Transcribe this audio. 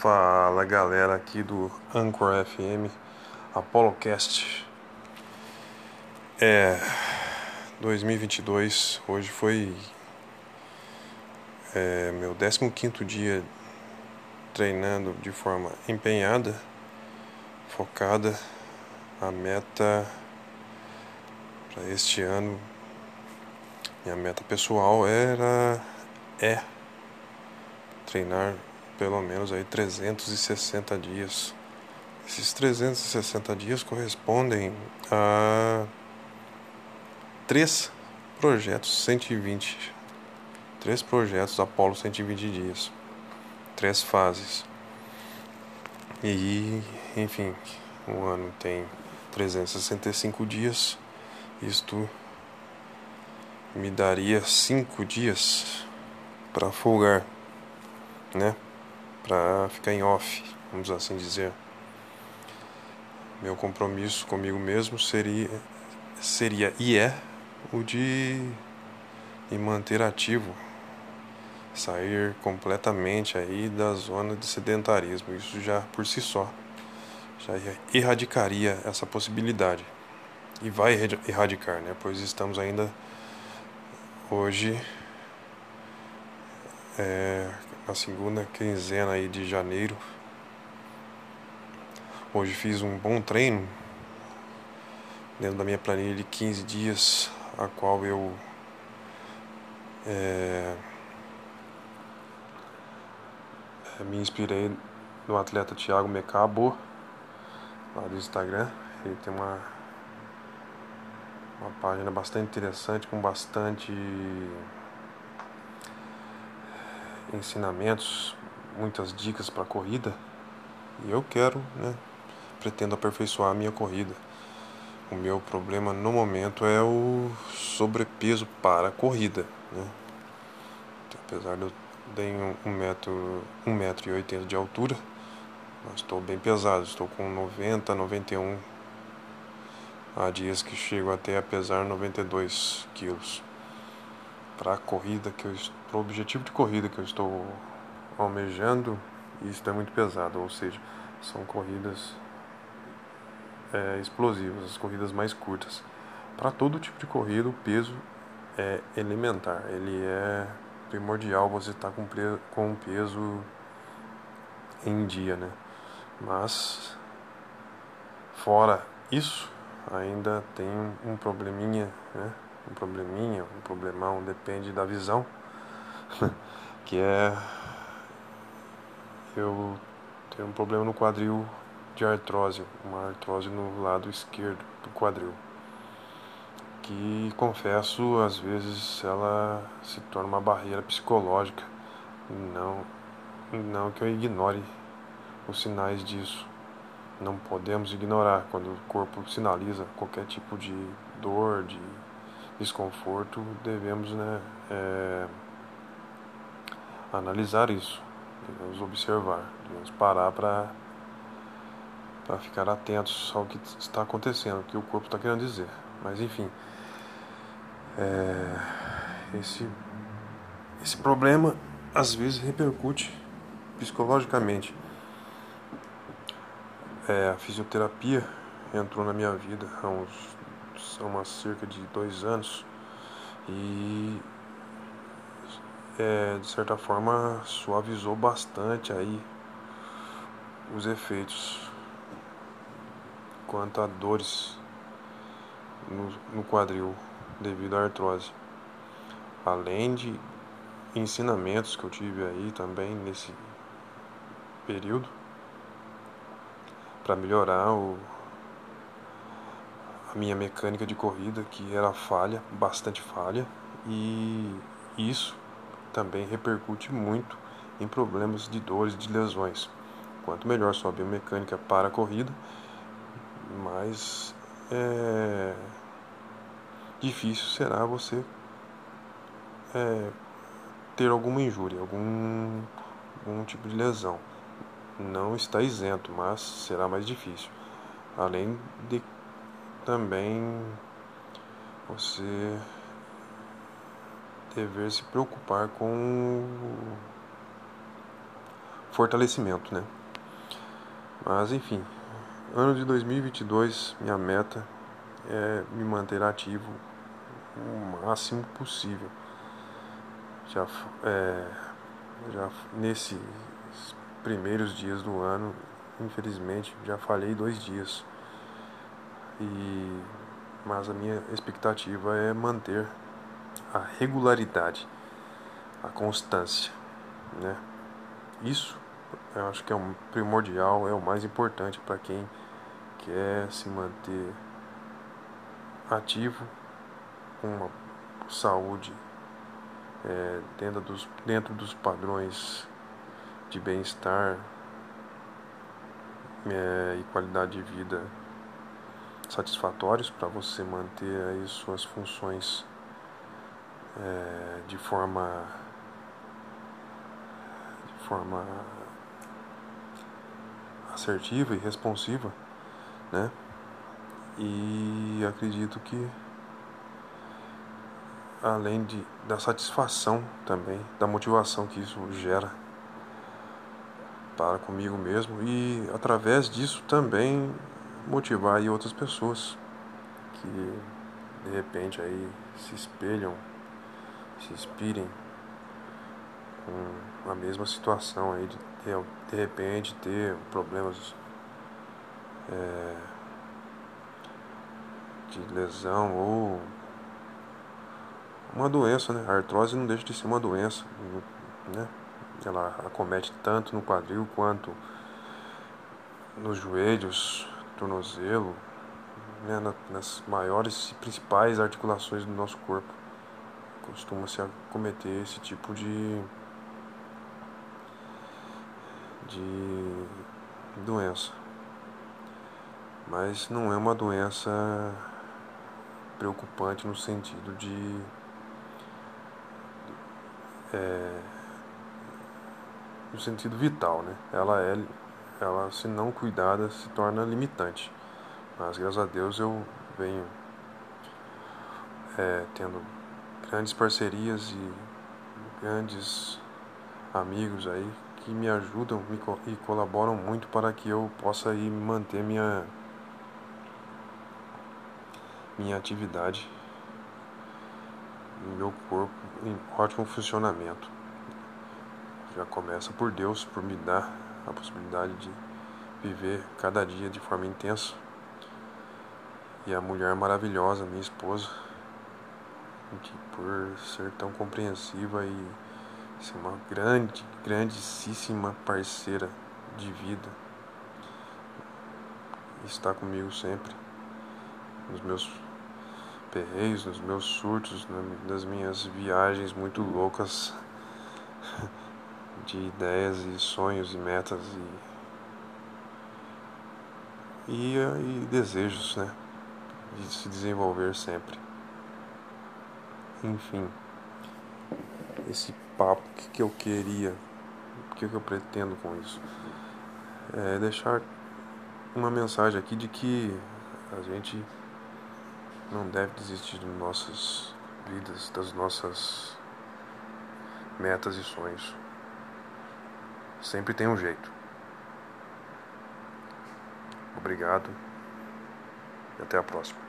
Fala galera aqui do Anchor FM ApolloCast. É 2022, hoje foi é, meu 15 dia treinando de forma empenhada, focada. A meta para este ano, minha meta pessoal era é treinar pelo menos aí 360 dias. Esses 360 dias correspondem a três projetos 120. Três projetos Apolo 120 dias. Três fases. E, enfim, o ano tem 365 dias. Isto me daria cinco dias para folgar, né? Para ficar em off, vamos assim dizer. Meu compromisso comigo mesmo seria, seria e é o de me manter ativo, sair completamente aí da zona de sedentarismo. Isso já por si só já erradicaria essa possibilidade. E vai erradicar, né? Pois estamos ainda hoje é, na segunda quinzena aí de janeiro. Hoje fiz um bom treino dentro da minha planilha de 15 dias, a qual eu é, é, me inspirei no atleta Thiago Mecabo, lá do Instagram. Ele tem uma, uma página bastante interessante, com bastante ensinamentos, muitas dicas para corrida. E eu quero, né, pretendo aperfeiçoar a minha corrida. O meu problema no momento é o sobrepeso para a corrida, né? Apesar de eu ter um metro, um metro e oitenta de altura, mas estou bem pesado, estou com 90, 91. Há dias que chego até a pesar 92 quilos para a corrida que eu para o objetivo de corrida que eu estou almejando isso é muito pesado ou seja são corridas é, explosivas as corridas mais curtas. Para todo tipo de corrida o peso é elementar ele é primordial você estar tá com com peso em dia né? Mas fora isso ainda tem um probleminha né um probleminha, um problemão, depende da visão, que é eu tenho um problema no quadril de artrose, uma artrose no lado esquerdo do quadril, que confesso às vezes ela se torna uma barreira psicológica, não não que eu ignore os sinais disso. Não podemos ignorar quando o corpo sinaliza qualquer tipo de dor, de desconforto, devemos né, é, analisar isso, devemos observar, devemos parar para para ficar atentos ao que está acontecendo, o que o corpo está querendo dizer. Mas enfim, é, esse, esse problema às vezes repercute psicologicamente. É, a fisioterapia entrou na minha vida há uns há cerca de dois anos e é, de certa forma suavizou bastante aí os efeitos quanto a dores no, no quadril devido à artrose. Além de ensinamentos que eu tive aí também nesse período para melhorar o a minha mecânica de corrida, que era falha, bastante falha, e isso também repercute muito em problemas de dores e de lesões. Quanto melhor sua biomecânica para a corrida, mais é, difícil será você é, ter alguma injúria, algum, algum tipo de lesão. Não está isento, mas será mais difícil. Além de também você dever se preocupar com o fortalecimento, né? Mas enfim, ano de 2022, minha meta é me manter ativo o máximo possível. Já, é, já nesses primeiros dias do ano, infelizmente, já falhei dois dias. E, mas a minha expectativa é manter a regularidade, a constância, né? Isso eu acho que é o primordial, é o mais importante para quem quer se manter ativo com uma saúde é, dentro, dos, dentro dos padrões de bem-estar é, e qualidade de vida satisfatórios para você manter aí suas funções é, de forma de forma assertiva e responsiva, né? E acredito que além de, da satisfação também, da motivação que isso gera para comigo mesmo e através disso também motivar aí outras pessoas que de repente aí se espelham, se inspirem com a mesma situação aí de, de, de repente ter problemas é, de lesão ou uma doença, né? A artrose não deixa de ser uma doença, né? Ela acomete tanto no quadril quanto nos joelhos, tornozelo, né? nas maiores e principais articulações do nosso corpo. Costuma se acometer esse tipo de de doença. Mas não é uma doença preocupante no sentido de é, no sentido vital, né? Ela é, ela se não cuidada se torna limitante. Mas graças a Deus eu venho é, tendo grandes parcerias e grandes amigos aí que me ajudam me, e colaboram muito para que eu possa aí manter minha minha atividade meu corpo em ótimo funcionamento. Já começa por Deus, por me dar a possibilidade de viver cada dia de forma intensa. E a mulher maravilhosa, minha esposa, que por ser tão compreensiva e ser uma grande, grandíssima parceira de vida, está comigo sempre nos meus perreios, nos meus surtos, nas minhas viagens muito loucas de ideias e sonhos e metas e, e, e desejos, né? De se desenvolver sempre. Enfim, esse papo que, que eu queria, o que, que eu pretendo com isso? É deixar uma mensagem aqui de que a gente não deve desistir de nossas vidas, das nossas metas e sonhos. Sempre tem um jeito. Obrigado e até a próxima.